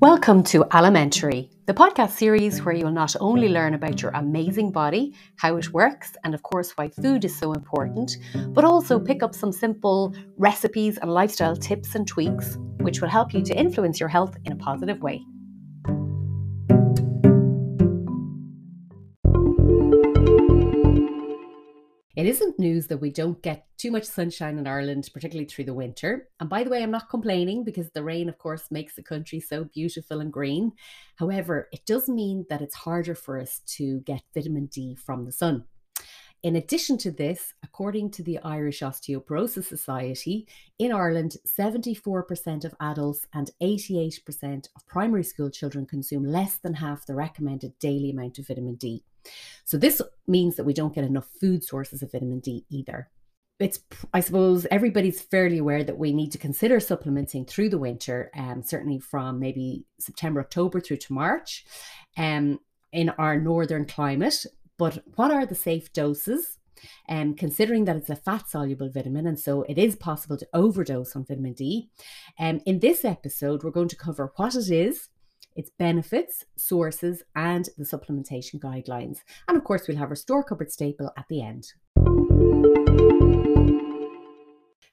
Welcome to Alimentary, the podcast series where you will not only learn about your amazing body, how it works, and of course why food is so important, but also pick up some simple recipes and lifestyle tips and tweaks which will help you to influence your health in a positive way. It isn't news that we don't get too much sunshine in Ireland, particularly through the winter. And by the way, I'm not complaining because the rain, of course, makes the country so beautiful and green. However, it does mean that it's harder for us to get vitamin D from the sun. In addition to this, according to the Irish Osteoporosis Society, in Ireland, 74% of adults and 88% of primary school children consume less than half the recommended daily amount of vitamin D. So, this means that we don't get enough food sources of vitamin D either. It's, I suppose, everybody's fairly aware that we need to consider supplementing through the winter, um, certainly from maybe September, October through to March. Um, in our northern climate, but what are the safe doses? Um, considering that it's a fat soluble vitamin, and so it is possible to overdose on vitamin D. Um, in this episode, we're going to cover what it is, its benefits, sources, and the supplementation guidelines. And of course, we'll have our store cupboard staple at the end.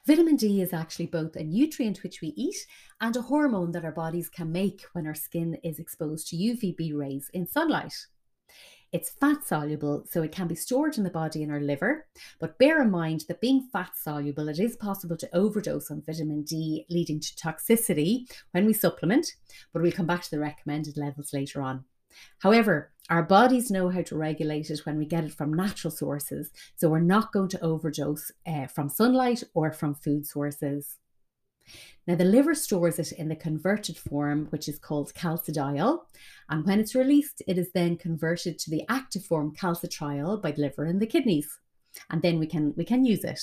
Vitamin D is actually both a nutrient which we eat and a hormone that our bodies can make when our skin is exposed to UVB rays in sunlight. It's fat soluble, so it can be stored in the body in our liver. But bear in mind that being fat soluble, it is possible to overdose on vitamin D, leading to toxicity when we supplement. But we'll come back to the recommended levels later on. However, our bodies know how to regulate it when we get it from natural sources, so we're not going to overdose uh, from sunlight or from food sources. Now, the liver stores it in the converted form, which is called calcidiol. And when it's released, it is then converted to the active form calcitriol by the liver and the kidneys. And then we can, we can use it.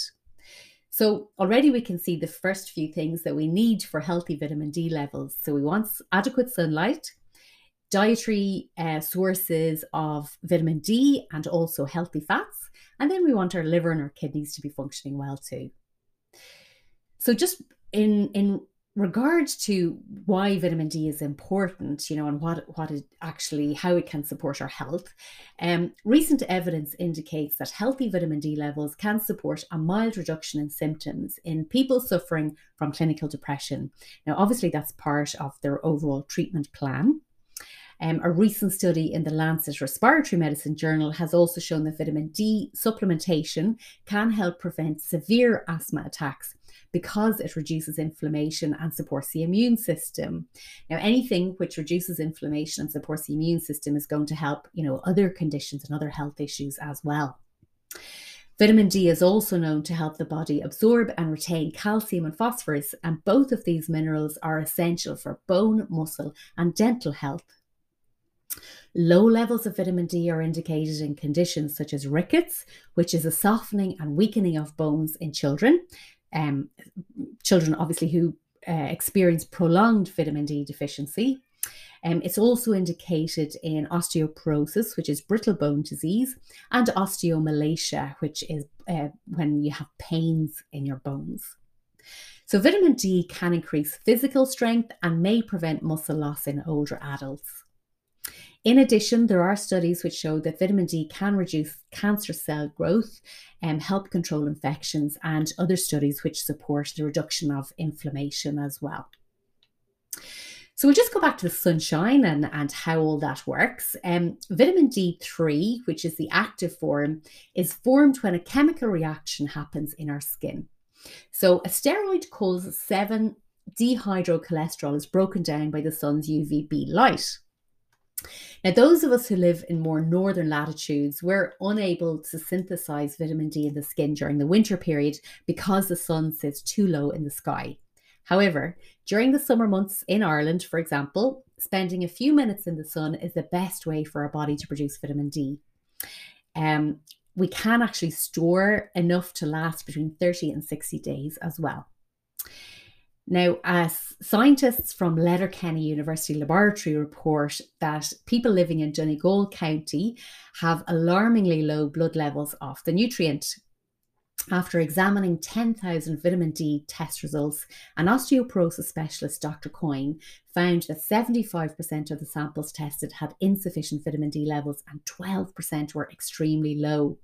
So already we can see the first few things that we need for healthy vitamin D levels. So we want adequate sunlight, dietary uh, sources of vitamin D, and also healthy fats. And then we want our liver and our kidneys to be functioning well too. So just in in regard to why vitamin D is important, you know, and what what it actually how it can support our health, um, recent evidence indicates that healthy vitamin D levels can support a mild reduction in symptoms in people suffering from clinical depression. Now, obviously, that's part of their overall treatment plan. Um, a recent study in the Lancet Respiratory Medicine Journal has also shown that vitamin D supplementation can help prevent severe asthma attacks because it reduces inflammation and supports the immune system. Now, anything which reduces inflammation and supports the immune system is going to help, you know, other conditions and other health issues as well. Vitamin D is also known to help the body absorb and retain calcium and phosphorus, and both of these minerals are essential for bone, muscle, and dental health. Low levels of vitamin D are indicated in conditions such as rickets, which is a softening and weakening of bones in children, um, children, obviously, who uh, experience prolonged vitamin D deficiency. Um, it's also indicated in osteoporosis, which is brittle bone disease, and osteomalacia, which is uh, when you have pains in your bones. So, vitamin D can increase physical strength and may prevent muscle loss in older adults. In addition, there are studies which show that vitamin D can reduce cancer cell growth and help control infections, and other studies which support the reduction of inflammation as well. So we'll just go back to the sunshine and, and how all that works. Um, vitamin D3, which is the active form, is formed when a chemical reaction happens in our skin. So a steroid called 7 dehydrocholesterol is broken down by the sun's UVB light. Now, those of us who live in more northern latitudes, we're unable to synthesize vitamin D in the skin during the winter period because the sun sits too low in the sky. However, during the summer months in Ireland, for example, spending a few minutes in the sun is the best way for our body to produce vitamin D. Um, we can actually store enough to last between 30 and 60 days as well. Now, as scientists from Letterkenny University Laboratory report that people living in Donegal County have alarmingly low blood levels of the nutrient. After examining 10,000 vitamin D test results, an osteoporosis specialist, Dr. Coyne, found that 75% of the samples tested had insufficient vitamin D levels and 12% were extremely low.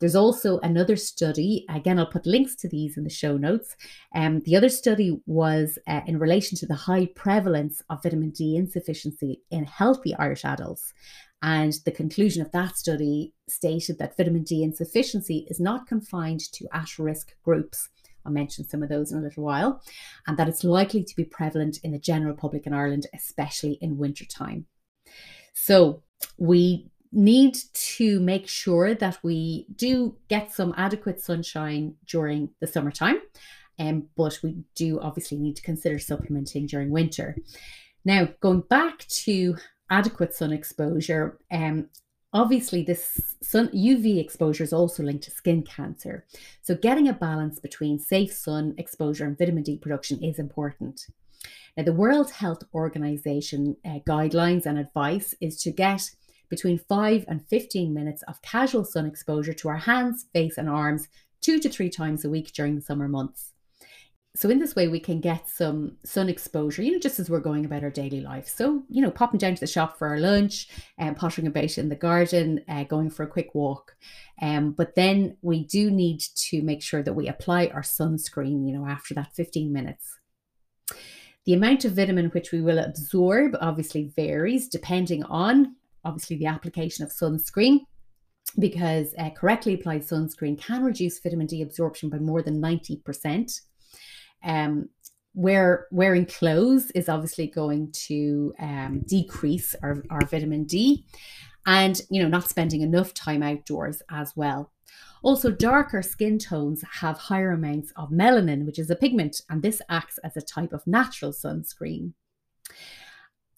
There's also another study, again, I'll put links to these in the show notes. Um, the other study was uh, in relation to the high prevalence of vitamin D insufficiency in healthy Irish adults. And the conclusion of that study stated that vitamin D insufficiency is not confined to at risk groups. I'll mention some of those in a little while, and that it's likely to be prevalent in the general public in Ireland, especially in wintertime. So we need to make sure that we do get some adequate sunshine during the summertime, um, but we do obviously need to consider supplementing during winter. Now, going back to adequate sun exposure, um, obviously this sun UV exposure is also linked to skin cancer. So getting a balance between safe sun exposure and vitamin D production is important. Now, the World Health Organization uh, guidelines and advice is to get between 5 and 15 minutes of casual sun exposure to our hands, face, and arms two to three times a week during the summer months so in this way we can get some sun exposure you know just as we're going about our daily life. So you know popping down to the shop for our lunch and um, pottering about in the garden uh, going for a quick walk. Um, but then we do need to make sure that we apply our sunscreen you know after that 15 minutes. The amount of vitamin which we will absorb obviously varies depending on obviously the application of sunscreen because uh, correctly applied sunscreen can reduce vitamin D absorption by more than 90%. Um, where wearing clothes is obviously going to um, decrease our, our vitamin D and you know not spending enough time outdoors as well. Also darker skin tones have higher amounts of melanin which is a pigment and this acts as a type of natural sunscreen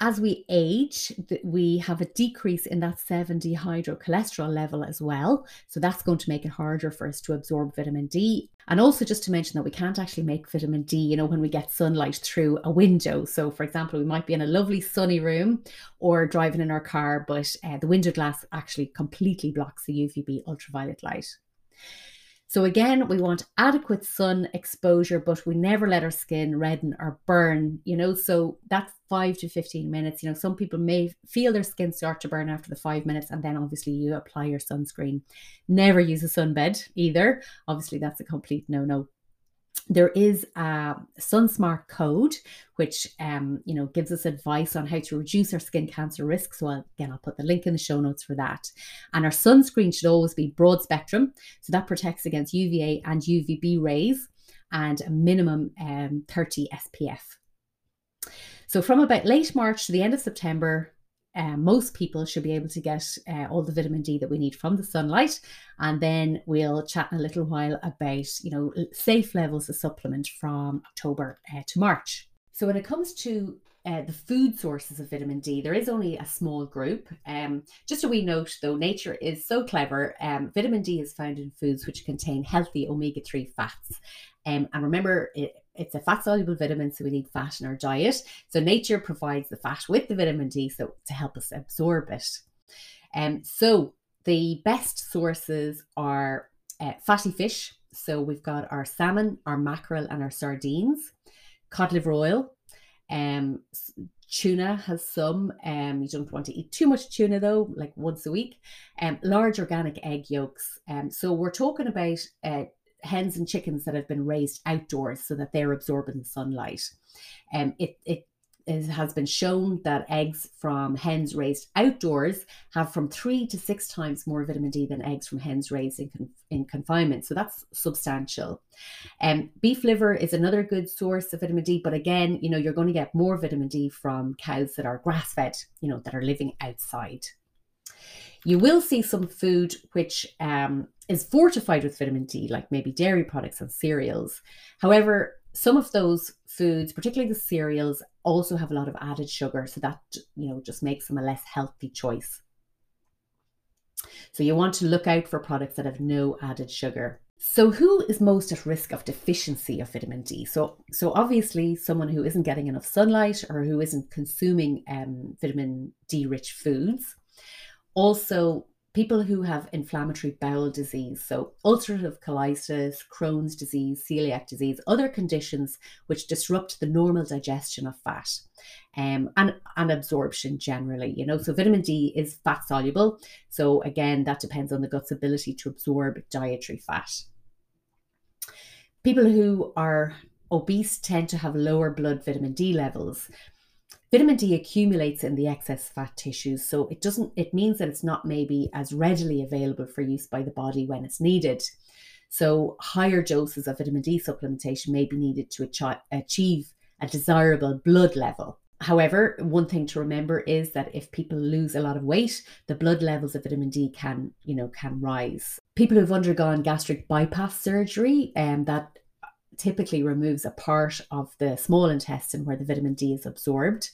as we age, we have a decrease in that 7 dehydrocholesterol level as well. So that's going to make it harder for us to absorb vitamin D. And also, just to mention that we can't actually make vitamin D, you know, when we get sunlight through a window. So, for example, we might be in a lovely sunny room or driving in our car, but uh, the window glass actually completely blocks the UVB ultraviolet light. So again, we want adequate sun exposure, but we never let our skin redden or burn, you know. So that's five to 15 minutes. You know, some people may feel their skin start to burn after the five minutes, and then obviously you apply your sunscreen. Never use a sunbed either. Obviously, that's a complete no-no there is a SunSmart code, which um, you know gives us advice on how to reduce our skin cancer risk. So again, I'll put the link in the show notes for that. And our sunscreen should always be broad spectrum, so that protects against UVA and UVB rays, and a minimum um, 30 SPF. So from about late March to the end of September, uh, most people should be able to get uh, all the vitamin D that we need from the sunlight. And then we'll chat in a little while about, you know, safe levels of supplement from October uh, to March. So when it comes to uh, the food sources of vitamin D, there is only a small group. Um, just a wee note though, nature is so clever. Um, vitamin D is found in foods which contain healthy omega 3 fats. Um, and remember, it, it's a fat soluble vitamin, so we need fat in our diet. So nature provides the fat with the vitamin D so to help us absorb it. Um, so the best sources are uh, fatty fish. So we've got our salmon, our mackerel, and our sardines, cod liver oil. Um, tuna has some. Um, you don't want to eat too much tuna though, like once a week. Um, large organic egg yolks. Um, so we're talking about uh, hens and chickens that have been raised outdoors so that they're absorbing sunlight. Um, it, it it has been shown that eggs from hens raised outdoors have from three to six times more vitamin D than eggs from hens raised in, con- in confinement. So that's substantial. Um, beef liver is another good source of vitamin D, but again, you know, you're going to get more vitamin D from cows that are grass fed, you know, that are living outside. You will see some food which um, is fortified with vitamin D, like maybe dairy products and cereals. However, some of those foods, particularly the cereals, also have a lot of added sugar, so that you know just makes them a less healthy choice. So you want to look out for products that have no added sugar. So who is most at risk of deficiency of vitamin D? So so obviously someone who isn't getting enough sunlight or who isn't consuming um, vitamin D rich foods also people who have inflammatory bowel disease, so ulcerative colitis, Crohn's disease, celiac disease, other conditions which disrupt the normal digestion of fat um, and, and absorption generally. You know, so vitamin D is fat soluble. So again, that depends on the gut's ability to absorb dietary fat. People who are obese tend to have lower blood vitamin D levels. Vitamin D accumulates in the excess fat tissues, so it doesn't it means that it's not maybe as readily available for use by the body when it's needed. So higher doses of vitamin D supplementation may be needed to achieve a desirable blood level. However, one thing to remember is that if people lose a lot of weight, the blood levels of vitamin D can, you know, can rise. People who've undergone gastric bypass surgery, and um, that typically removes a part of the small intestine where the vitamin D is absorbed.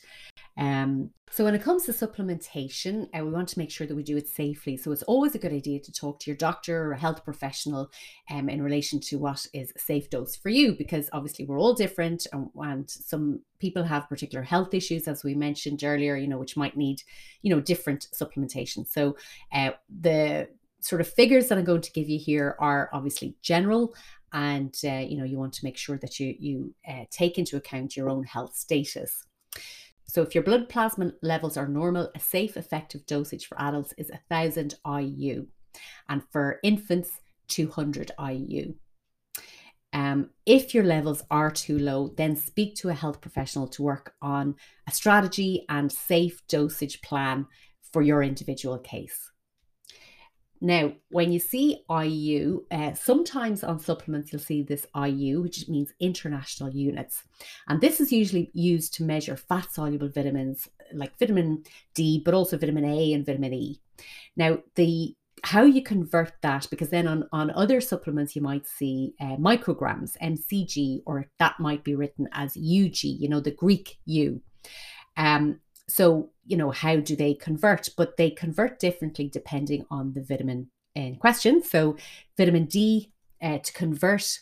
Um, so when it comes to supplementation, uh, we want to make sure that we do it safely. So it's always a good idea to talk to your doctor or a health professional um, in relation to what is a safe dose for you, because obviously we're all different, and, and some people have particular health issues, as we mentioned earlier, you know, which might need, you know, different supplementation. So uh, the sort of figures that I'm going to give you here are obviously general and uh, you know you want to make sure that you you uh, take into account your own health status so if your blood plasma levels are normal a safe effective dosage for adults is 1000 IU and for infants 200 IU um, if your levels are too low, then speak to a health professional to work on a strategy and safe dosage plan for your individual case. Now, when you see IU, uh, sometimes on supplements you'll see this IU, which means international units. And this is usually used to measure fat soluble vitamins like vitamin D, but also vitamin A and vitamin E. Now, the how you convert that, because then on, on other supplements you might see uh, micrograms, mcg, or that might be written as UG, you know, the Greek U. Um, so, you know, how do they convert? But they convert differently depending on the vitamin in question. So, vitamin D uh, to convert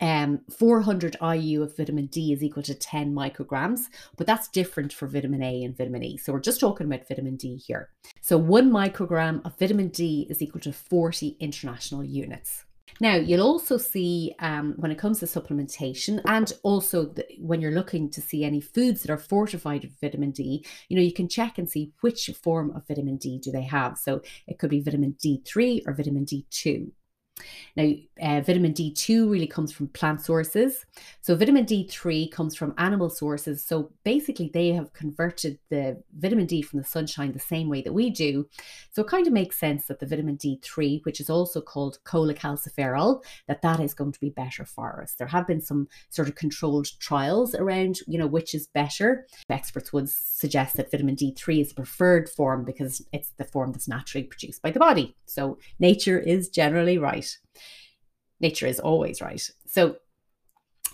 um, 400 IU of vitamin D is equal to 10 micrograms, but that's different for vitamin A and vitamin E. So we're just talking about vitamin D here. So one microgram of vitamin D is equal to 40 international units. Now, you'll also see um, when it comes to supplementation, and also the, when you're looking to see any foods that are fortified with vitamin D, you know, you can check and see which form of vitamin D do they have. So it could be vitamin D3 or vitamin D2. Now, uh, vitamin D2 really comes from plant sources. So, vitamin D3 comes from animal sources. So, basically, they have converted the vitamin D from the sunshine the same way that we do. So, it kind of makes sense that the vitamin D3, which is also called cholecalciferol, that that is going to be better for us. There have been some sort of controlled trials around, you know, which is better. Experts would suggest that vitamin D3 is the preferred form because it's the form that's naturally produced by the body. So, nature is generally right nature is always right. So,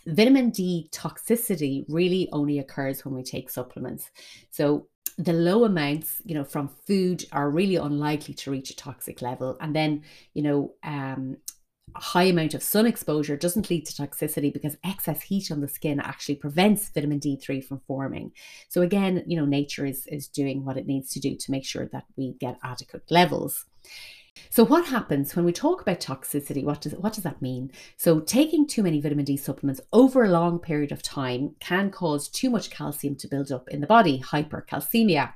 vitamin D toxicity really only occurs when we take supplements. So, the low amounts, you know, from food are really unlikely to reach a toxic level. And then, you know, um, a high amount of sun exposure doesn't lead to toxicity because excess heat on the skin actually prevents vitamin D3 from forming. So again, you know, nature is is doing what it needs to do to make sure that we get adequate levels. So what happens when we talk about toxicity? What does what does that mean? So taking too many vitamin D supplements over a long period of time can cause too much calcium to build up in the body, hypercalcemia.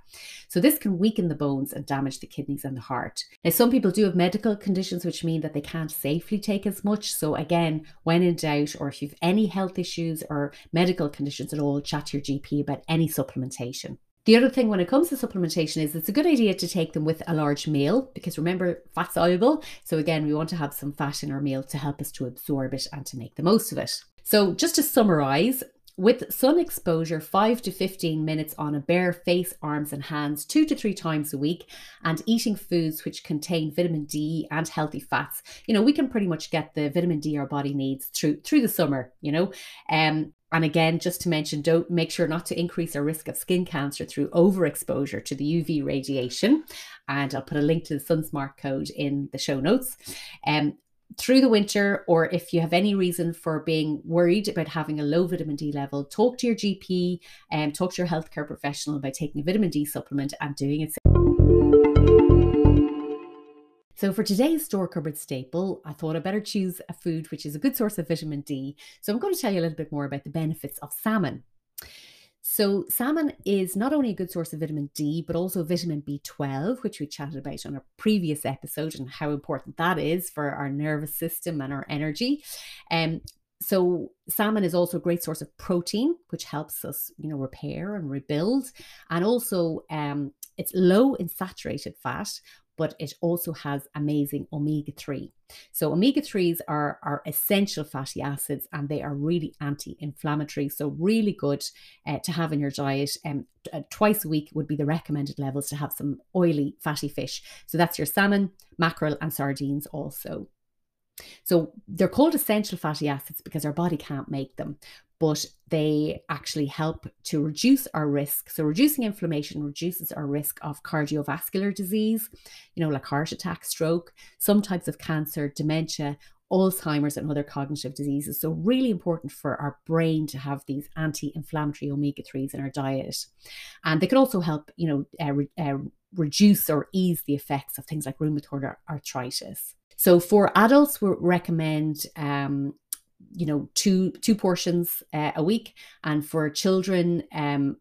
So this can weaken the bones and damage the kidneys and the heart. Now some people do have medical conditions which mean that they can't safely take as much. So again, when in doubt or if you've any health issues or medical conditions at all, chat to your GP about any supplementation. The other thing when it comes to supplementation is it's a good idea to take them with a large meal because remember, fat soluble. So, again, we want to have some fat in our meal to help us to absorb it and to make the most of it. So, just to summarize, with sun exposure, 5 to 15 minutes on a bare face, arms, and hands, two to three times a week, and eating foods which contain vitamin D and healthy fats, you know, we can pretty much get the vitamin D our body needs through through the summer, you know. Um, and again, just to mention, don't make sure not to increase our risk of skin cancer through overexposure to the UV radiation. And I'll put a link to the SunSmart code in the show notes. Um, through the winter, or if you have any reason for being worried about having a low vitamin D level, talk to your GP and um, talk to your healthcare professional about taking a vitamin D supplement and doing it. So, for today's store cupboard staple, I thought I better choose a food which is a good source of vitamin D. So, I'm going to tell you a little bit more about the benefits of salmon. So, salmon is not only a good source of vitamin D, but also vitamin B12, which we chatted about on a previous episode and how important that is for our nervous system and our energy. Um, so salmon is also a great source of protein which helps us you know repair and rebuild and also um, it's low in saturated fat but it also has amazing omega 3. So, omega 3s are, are essential fatty acids and they are really anti inflammatory. So, really good uh, to have in your diet. Um, uh, twice a week would be the recommended levels to have some oily fatty fish. So, that's your salmon, mackerel, and sardines also. So they're called essential fatty acids because our body can't make them, but they actually help to reduce our risk. So reducing inflammation reduces our risk of cardiovascular disease, you know, like heart attack, stroke, some types of cancer, dementia, Alzheimer's and other cognitive diseases. So, really important for our brain to have these anti inflammatory omega 3s in our diet. And they can also help, you know, uh, re- uh, reduce or ease the effects of things like rheumatoid arthritis. So for adults, we recommend um, you know two two portions uh, a week, and for children. Um,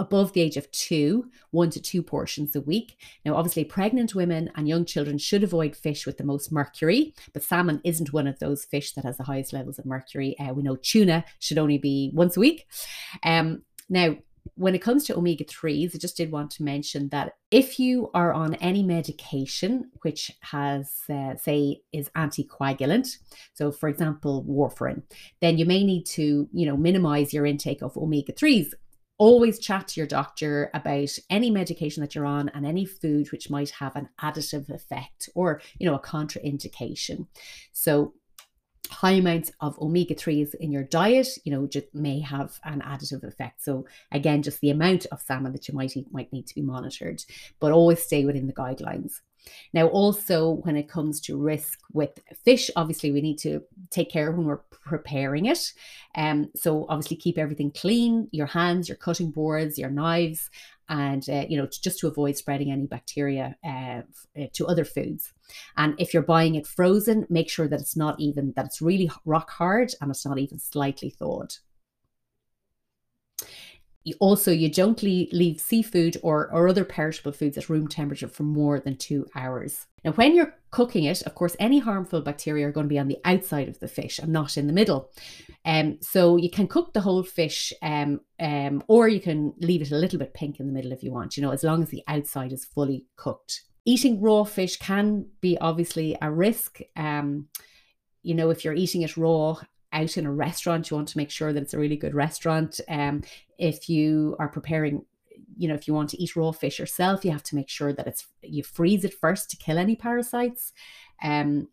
above the age of two, one to two portions a week. Now, obviously, pregnant women and young children should avoid fish with the most mercury, but salmon isn't one of those fish that has the highest levels of mercury. Uh, we know tuna should only be once a week. Um, now, when it comes to omega 3s, I just did want to mention that if you are on any medication which has, uh, say, is anticoagulant, so for example, warfarin, then you may need to, you know, minimize your intake of omega 3s. Always chat to your doctor about any medication that you're on and any food which might have an additive effect or, you know, a contraindication. So high amounts of omega 3s in your diet you know just may have an additive effect. So again just the amount of salmon that you might eat might need to be monitored but always stay within the guidelines. Now also when it comes to risk with fish obviously we need to take care when we're preparing it. Um so obviously keep everything clean your hands your cutting boards your knives and uh, you know just to avoid spreading any bacteria uh, uh, to other foods. And if you're buying it frozen make sure that it's not even that it's really rock hard and it's not even slightly thawed you also, you don't leave, seafood or, or other perishable foods at room temperature for more than two hours. Now, when you're cooking it, of course, any harmful bacteria are going to be on the outside of the fish and not in the middle. Um, so you can cook the whole fish, um, um, or you can leave it a little bit pink in the middle if you want. You know, as long as the outside is fully cooked. Eating raw fish can be obviously a risk. Um, you know, if you're eating it raw out in a restaurant, you want to make sure that it's a really good restaurant. Um, if you are preparing, you know, if you want to eat raw fish yourself, you have to make sure that it's you freeze it first to kill any parasites. Um,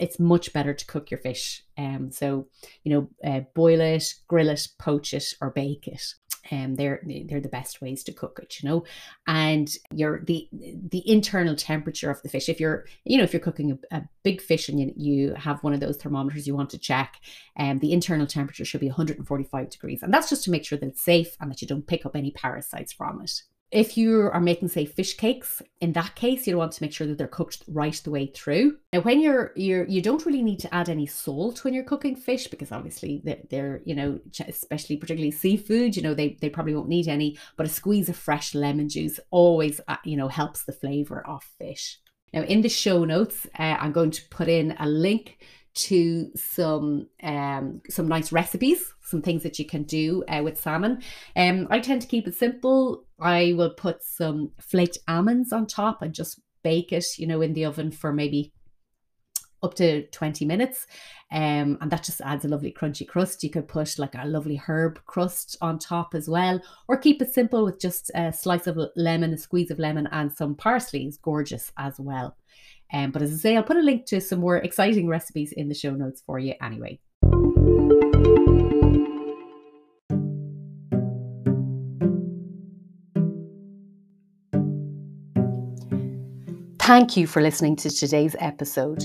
it's much better to cook your fish. Um, so you know, uh, boil it, grill it, poach it, or bake it um, they're they're the best ways to cook it, you know. And your the the internal temperature of the fish. If you're you know if you're cooking a, a big fish and you, you have one of those thermometers you want to check, um, the internal temperature should be 145 degrees, and that's just to make sure that it's safe and that you don't pick up any parasites from it. If you are making, say, fish cakes, in that case, you want to make sure that they're cooked right the way through. Now, when you're you're you don't really need to add any salt when you're cooking fish because obviously they're, they're you know especially particularly seafood, you know they they probably won't need any. But a squeeze of fresh lemon juice always uh, you know helps the flavor of fish. Now, in the show notes, uh, I'm going to put in a link to some um, some nice recipes, some things that you can do uh, with salmon. Um, I tend to keep it simple. I will put some flaked almonds on top and just bake it, you know, in the oven for maybe up to 20 minutes. Um, and that just adds a lovely crunchy crust. You could put like a lovely herb crust on top as well, or keep it simple with just a slice of lemon, a squeeze of lemon, and some parsley is gorgeous as well. Um, but as I say, I'll put a link to some more exciting recipes in the show notes for you anyway. Thank you for listening to today's episode.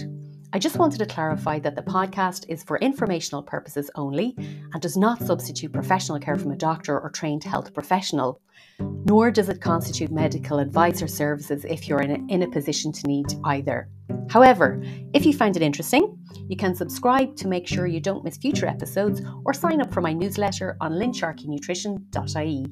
I just wanted to clarify that the podcast is for informational purposes only and does not substitute professional care from a doctor or trained health professional nor does it constitute medical advice or services if you're in a, in a position to need either. However, if you find it interesting, you can subscribe to make sure you don't miss future episodes or sign up for my newsletter on lynsharkeynutrition.ie.